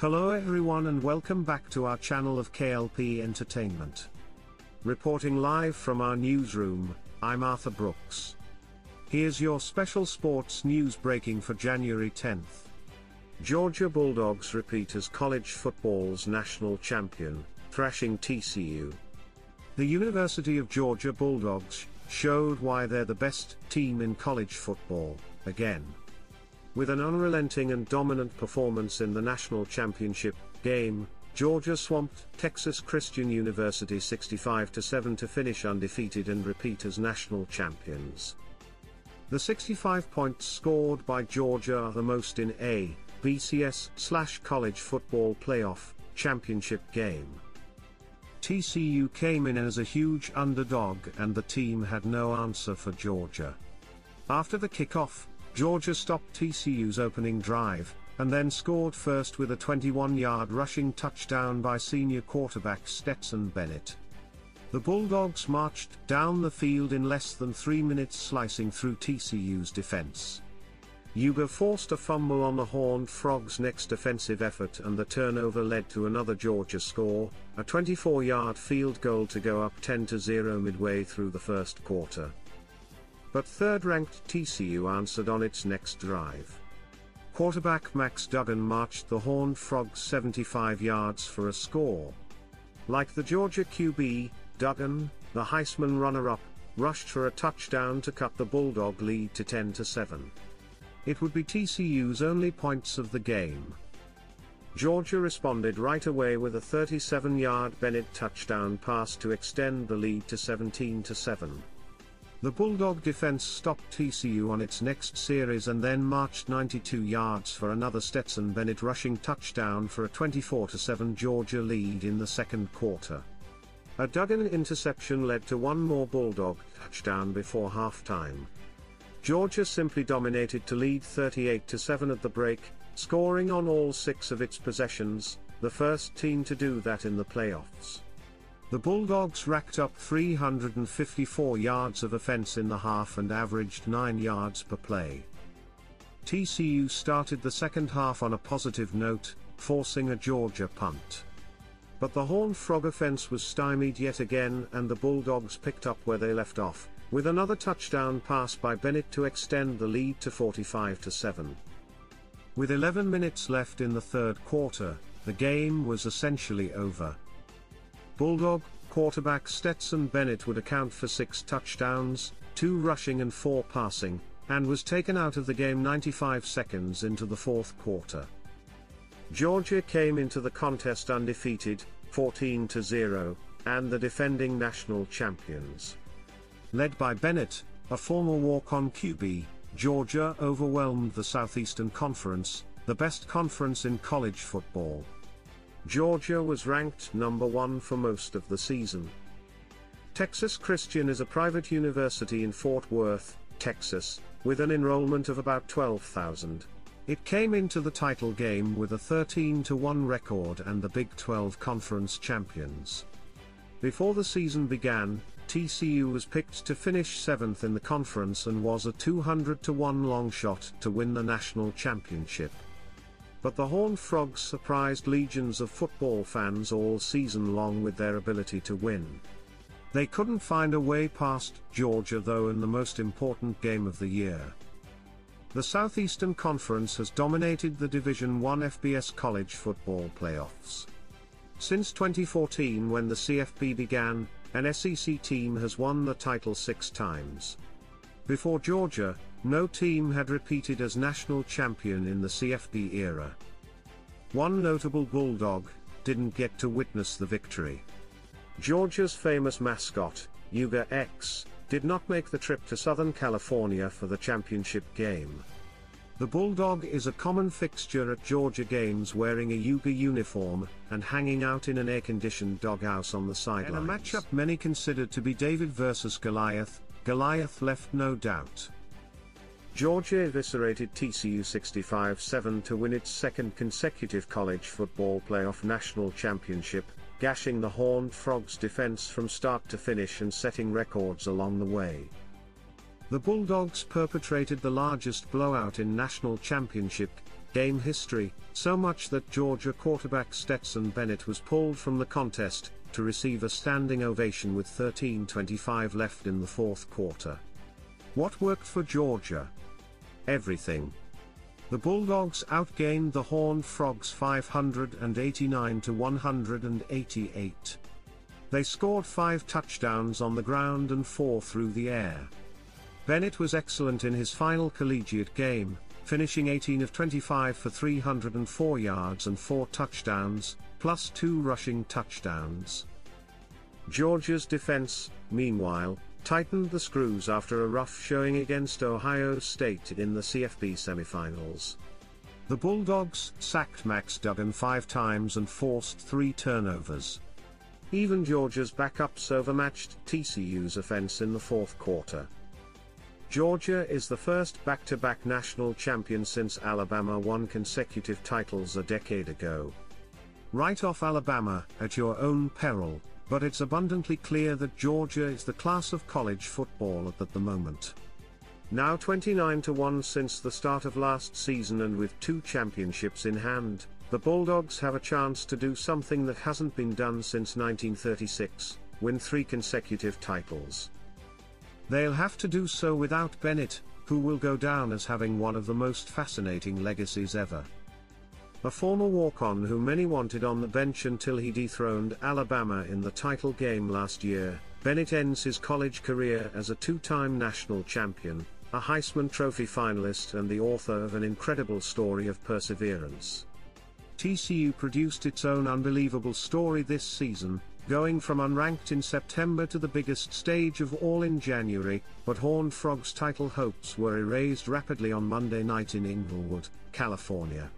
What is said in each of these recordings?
Hello everyone and welcome back to our channel of KLP Entertainment. Reporting live from our newsroom, I'm Arthur Brooks. Here's your special sports news breaking for January 10th. Georgia Bulldogs repeat as college football's national champion, thrashing TCU. The University of Georgia Bulldogs showed why they're the best team in college football, again. With an unrelenting and dominant performance in the national championship game, Georgia swamped Texas Christian University 65-7 to finish undefeated and repeat as national champions. The 65 points scored by Georgia are the most in a BCS slash college football playoff championship game. TCU came in as a huge underdog and the team had no answer for Georgia. After the kickoff, Georgia stopped TCU's opening drive, and then scored first with a 21-yard rushing touchdown by senior quarterback Stetson Bennett. The Bulldogs marched down the field in less than three minutes slicing through TCU's defense. Uga forced a fumble on the Horned Frogs' next offensive effort and the turnover led to another Georgia score, a 24-yard field goal to go up 10-0 midway through the first quarter. But third-ranked TCU answered on its next drive. Quarterback Max Duggan marched the Horned Frogs 75 yards for a score. Like the Georgia QB, Duggan, the Heisman runner-up, rushed for a touchdown to cut the Bulldog lead to 10-7. It would be TCU's only points of the game. Georgia responded right away with a 37-yard Bennett touchdown pass to extend the lead to 17-7. The Bulldog defense stopped TCU on its next series and then marched 92 yards for another Stetson Bennett rushing touchdown for a 24-7 Georgia lead in the second quarter. A Duggan interception led to one more Bulldog touchdown before halftime. Georgia simply dominated to lead 38-7 at the break, scoring on all six of its possessions, the first team to do that in the playoffs. The Bulldogs racked up 354 yards of offense in the half and averaged 9 yards per play. TCU started the second half on a positive note, forcing a Georgia punt. But the Horn Frog offense was stymied yet again and the Bulldogs picked up where they left off, with another touchdown pass by Bennett to extend the lead to 45-7. With 11 minutes left in the third quarter, the game was essentially over. Bulldog, quarterback Stetson Bennett would account for six touchdowns, two rushing and four passing, and was taken out of the game 95 seconds into the fourth quarter. Georgia came into the contest undefeated, 14-0, and the defending national champions. Led by Bennett, a former walk-on QB, Georgia overwhelmed the Southeastern Conference, the best conference in college football. Georgia was ranked number one for most of the season. Texas Christian is a private university in Fort Worth, Texas, with an enrollment of about 12,000. It came into the title game with a 13-1 record and the Big 12 Conference champions. Before the season began, TCU was picked to finish 7th in the conference and was a 200-1 long shot to win the national championship. But the Horned Frogs surprised legions of football fans all season long with their ability to win. They couldn't find a way past Georgia though in the most important game of the year. The Southeastern Conference has dominated the Division I FBS college football playoffs. Since 2014 when the CFP began, an SEC team has won the title six times. Before Georgia, no team had repeated as national champion in the CFP era. One notable Bulldog didn't get to witness the victory. Georgia's famous mascot, Uga X, did not make the trip to Southern California for the championship game. The Bulldog is a common fixture at Georgia games wearing a Yuga uniform, and hanging out in an air-conditioned doghouse on the sidelines. In a matchup many considered to be David versus Goliath, Goliath left no doubt. Georgia eviscerated TCU 65-7 to win its second consecutive college football playoff national championship, gashing the Horned Frogs defense from start to finish and setting records along the way. The Bulldogs perpetrated the largest blowout in national championship game history, so much that Georgia quarterback Stetson Bennett was pulled from the contest, to receive a standing ovation with 13.25 left in the fourth quarter. What worked for Georgia? Everything. The Bulldogs outgained the Horned Frogs 589 to 188. They scored five touchdowns on the ground and four through the air. Bennett was excellent in his final collegiate game, finishing 18 of 25 for 304 yards and 4 touchdowns, plus 2 rushing touchdowns. Georgia's defense, meanwhile, tightened the screws after a rough showing against Ohio State in the CFP semifinals. The Bulldogs sacked Max Duggan five times and forced three turnovers. Even Georgia's backups overmatched TCU's offense in the fourth quarter. Georgia is the first back-to-back national champion since Alabama won consecutive titles a decade ago. Write off Alabama at your own peril, but it's abundantly clear that Georgia is the class of college football at the moment. Now 29 to 1 since the start of last season and with two championships in hand, the Bulldogs have a chance to do something that hasn't been done since 1936, win three consecutive titles. They'll have to do so without Bennett, who will go down as having one of the most fascinating legacies ever. A former walk-on who many wanted on the bench until he dethroned Alabama in the title game last year, Bennett ends his college career as a two-time national champion, a Heisman Trophy finalist and the author of an incredible story of perseverance. TCU produced its own unbelievable story this season, going from unranked in September to the biggest stage of all in January, but Horned Frogs title hopes were erased rapidly on Monday night in Inglewood, California.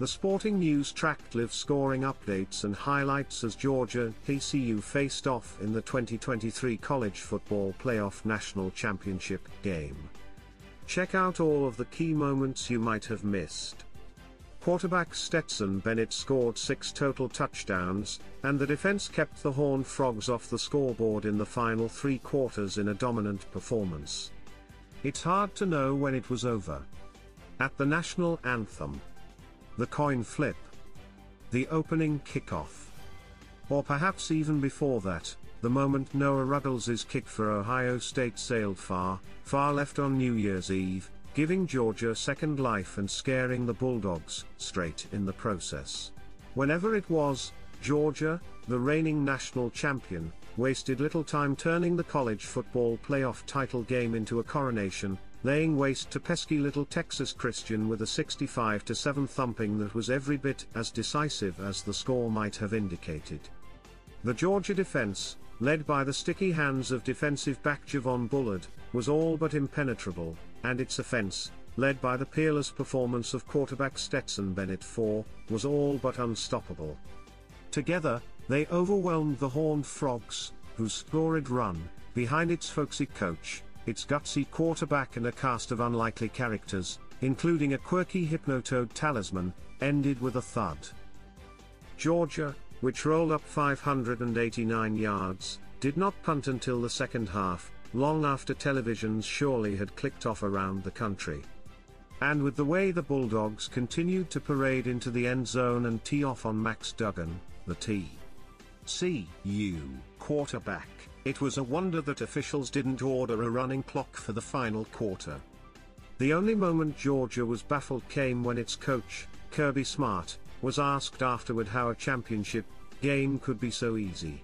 The Sporting News tracked live scoring updates and highlights as Georgia TCU faced off in the 2023 College Football Playoff National Championship game. Check out all of the key moments you might have missed. Quarterback Stetson Bennett scored six total touchdowns, and the defense kept the Horned Frogs off the scoreboard in the final three quarters in a dominant performance. It's hard to know when it was over. At the national anthem, the coin flip, the opening kickoff, or perhaps even before that, the moment Noah Ruggles' kick for Ohio State sailed far, far left on New Year's Eve, giving Georgia second life and scaring the Bulldogs straight in the process. Whenever it was, Georgia, the reigning national champion, wasted little time turning the college football playoff title game into a coronation, laying waste to pesky little Texas Christian with a 65-7 thumping that was every bit as decisive as the score might have indicated. The Georgia defense, led by the sticky hands of defensive back Javon Bullard, was all but impenetrable, and its offense, led by the peerless performance of quarterback Stetson Bennett 4, was all but unstoppable. Together, they overwhelmed the Horned Frogs, whose storied run, behind its folksy coach, its gutsy quarterback and a cast of unlikely characters, including a quirky Hypnotoad talisman, ended with a thud. Georgia, which rolled up 589 yards, did not punt until the second half, long after televisions surely had clicked off around the country. And with the way the Bulldogs continued to parade into the end zone and tee off on Max Duggan, the T. C. U. quarterback, it was a wonder that officials didn't order a running clock for the final quarter. The only moment Georgia was baffled came when its coach, Kirby Smart, was asked afterward how a championship game could be so easy.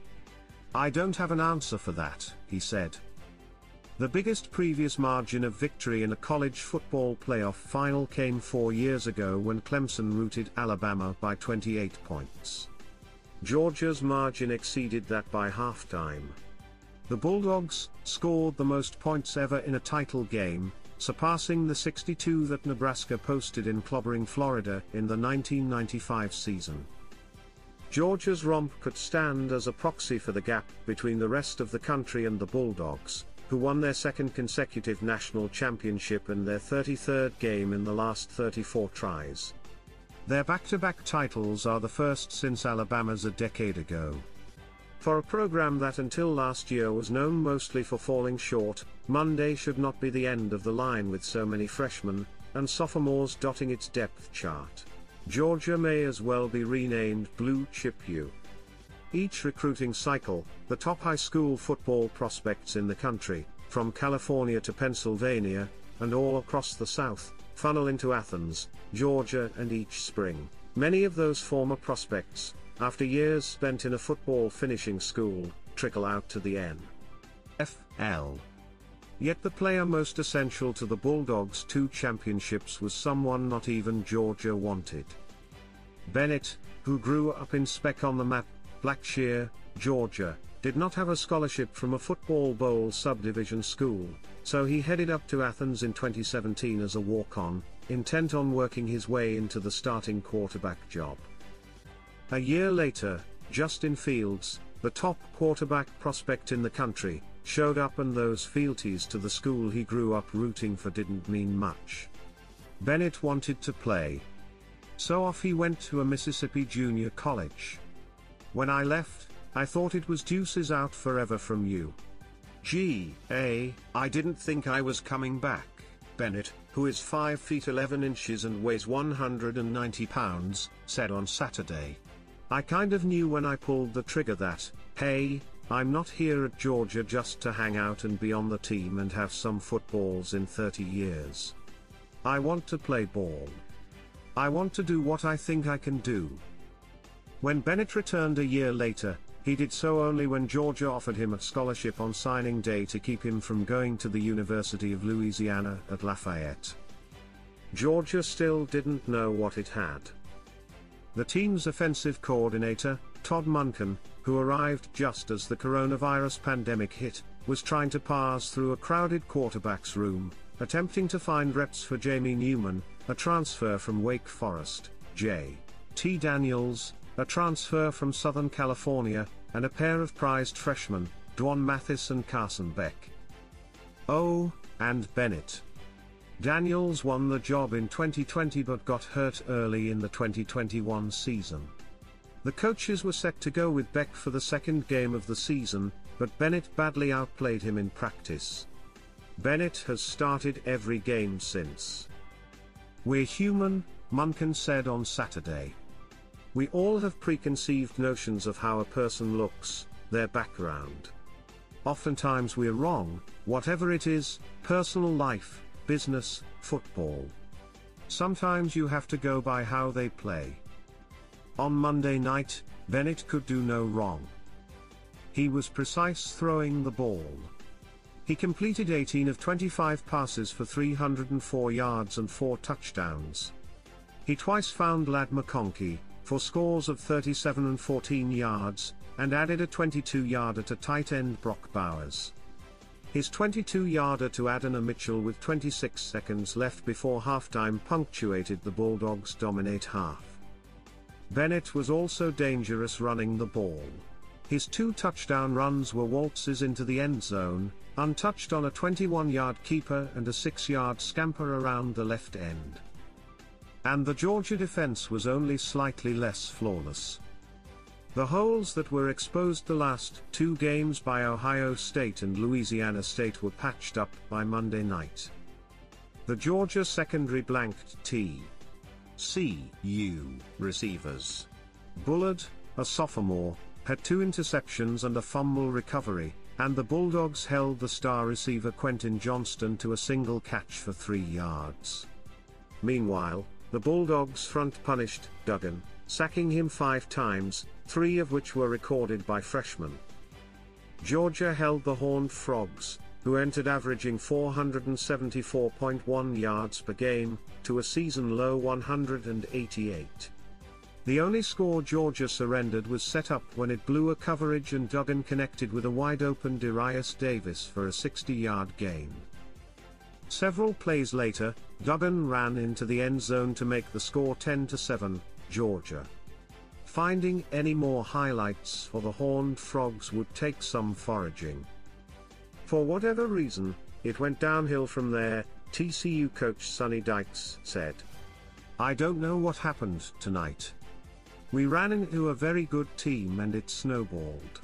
I don't have an answer for that, he said. The biggest previous margin of victory in a college football playoff final came four years ago when Clemson routed Alabama by 28 points. Georgia's margin exceeded that by halftime. The Bulldogs scored the most points ever in a title game, surpassing the 62 that Nebraska posted in clobbering Florida in the 1995 season. Georgia's romp could stand as a proxy for the gap between the rest of the country and the Bulldogs, who won their second consecutive national championship and their 33rd game in the last 34 tries. Their back-to-back titles are the first since Alabama's a decade ago. For a program that until last year was known mostly for falling short, Monday should not be the end of the line with so many freshmen, and sophomores dotting its depth chart. Georgia may as well be renamed Blue Chip U. Each recruiting cycle, the top high school football prospects in the country, from California to Pennsylvania, and all across the South, funnel into Athens, Georgia and each spring, many of those former prospects, after years spent in a football finishing school, trickle out to the NFL. Yet the player most essential to the Bulldogs' two championships was someone not even Georgia wanted. Bennett, who grew up in Speck on the Map, Blackshear, Georgia, did not have a scholarship from a football bowl subdivision school, so he headed up to Athens in 2017 as a walk-on, intent on working his way into the starting quarterback job. A year later, Justin Fields, the top quarterback prospect in the country, showed up and those fealties to the school he grew up rooting for didn't mean much. Bennett wanted to play. So off he went to a Mississippi junior college. When I left, I thought it was deuces out forever from you. Gee, A, I didn't think I was coming back, Bennett, who is 5 feet 11 inches and weighs 190 pounds, said on Saturday. I kind of knew when I pulled the trigger that, hey, I'm not here at Georgia just to hang out and be on the team and have some footballs in 30 years. I want to play ball. I want to do what I think I can do. When Bennett returned a year later, he did so only when Georgia offered him a scholarship on signing day to keep him from going to the University of Louisiana at Lafayette. Georgia still didn't know what it had. The team's offensive coordinator, Todd Monken, who arrived just as the coronavirus pandemic hit, was trying to pass through a crowded quarterback's room, attempting to find reps for Jamie Newman, a transfer from Wake Forest, J. T. Daniels, a transfer from Southern California, and a pair of prized freshmen, D'Wan Mathis and Carson Beck. Oh, and Bennett. Daniels won the job in 2020 but got hurt early in the 2021 season. The coaches were set to go with Beck for the second game of the season, but Bennett badly outplayed him in practice. Bennett has started every game since. We're human, Monken said on Saturday. We all have preconceived notions of how a person looks, their background. Oftentimes we're wrong, whatever it is, personal life, business, football. Sometimes you have to go by how they play. On Monday night, Bennett could do no wrong. He was precise throwing the ball. He completed 18 of 25 passes for 304 yards and 4 touchdowns. He twice found Ladd McConkey, for scores of 37 and 14 yards, and added a 22-yarder to tight end Brock Bowers. His 22-yarder to Adonai Mitchell with 26 seconds left before halftime punctuated the Bulldogs' dominate half. Bennett was also dangerous running the ball. His two touchdown runs were waltzes into the end zone, untouched on a 21-yard keeper and a 6-yard scamper around the left end. And the Georgia defense was only slightly less flawless. The holes that were exposed the last two games by Ohio State and Louisiana State were patched up by Monday night. The Georgia secondary blanked T. C. U. Receivers. Bullard, a sophomore, had two interceptions and a fumble recovery, and the Bulldogs held the star receiver Quentin Johnston to a single catch for three yards. Meanwhile, the Bulldogs front punished Duggan, sacking him five times, three of which were recorded by freshmen. Georgia held the Horned Frogs, who entered averaging 474.1 yards per game, to a season low 188. The only score Georgia surrendered was set up when it blew a coverage and Duggan connected with a wide-open Derius Davis for a 60-yard gain. Several plays later, Duggan ran into the end zone to make the score 10-7, Georgia. Finding any more highlights for the Horned Frogs would take some foraging. For whatever reason, it went downhill from there, TCU coach Sonny Dykes said. I don't know what happened tonight. We ran into a very good team and it snowballed.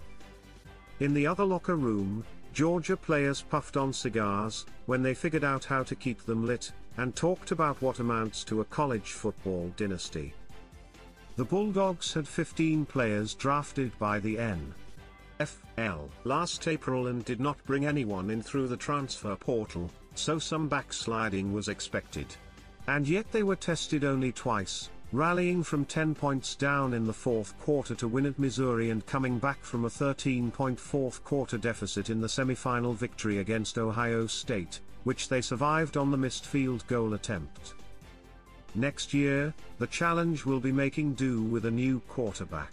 In the other locker room, Georgia players puffed on cigars, when they figured out how to keep them lit, and talked about what amounts to a college football dynasty. The Bulldogs had 15 players drafted by the NFL last April and did not bring anyone in through the transfer portal, so some backsliding was expected. And yet they were tested only twice, rallying from 10 points down in the fourth quarter to win at Missouri and coming back from a 13-point fourth quarter deficit in the semifinal victory against Ohio State, which they survived on the missed field goal attempt. Next year, the challenge will be making do with a new quarterback.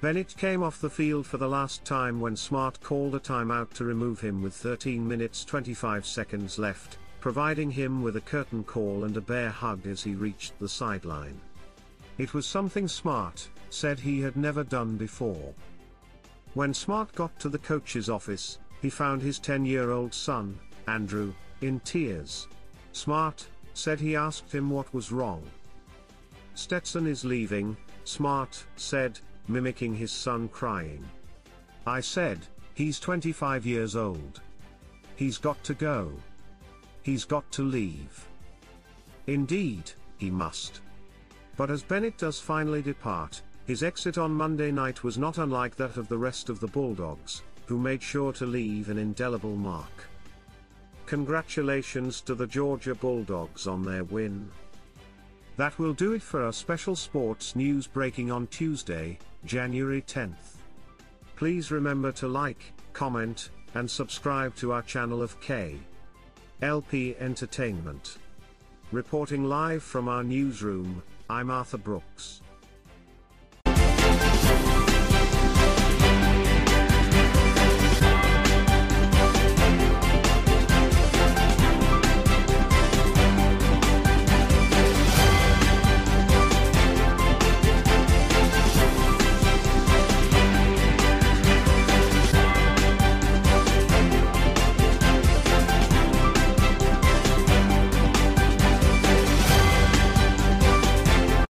Bennett came off the field for the last time when Smart called a timeout to remove him with 13 minutes 25 seconds left, providing him with a curtain call and a bear hug as he reached the sideline. It was something Smart said he had never done before. When Smart got to the coach's office, he found his 10-year-old son, Andrew, in tears. Smart said he asked him what was wrong. Stetson is leaving, Smart said, mimicking his son crying. I said, he's 25 years old. He's got to go. He's got to leave. Indeed, he must. But as Bennett does finally depart, his exit on Monday night was not unlike that of the rest of the Bulldogs, who made sure to leave an indelible mark. Congratulations to the Georgia Bulldogs on their win. That will do it for our special sports news breaking on Tuesday, January 10th. Please remember to like, comment, and subscribe to our channel of K. LP Entertainment. Reporting live from our newsroom, I'm Arthur Brooks.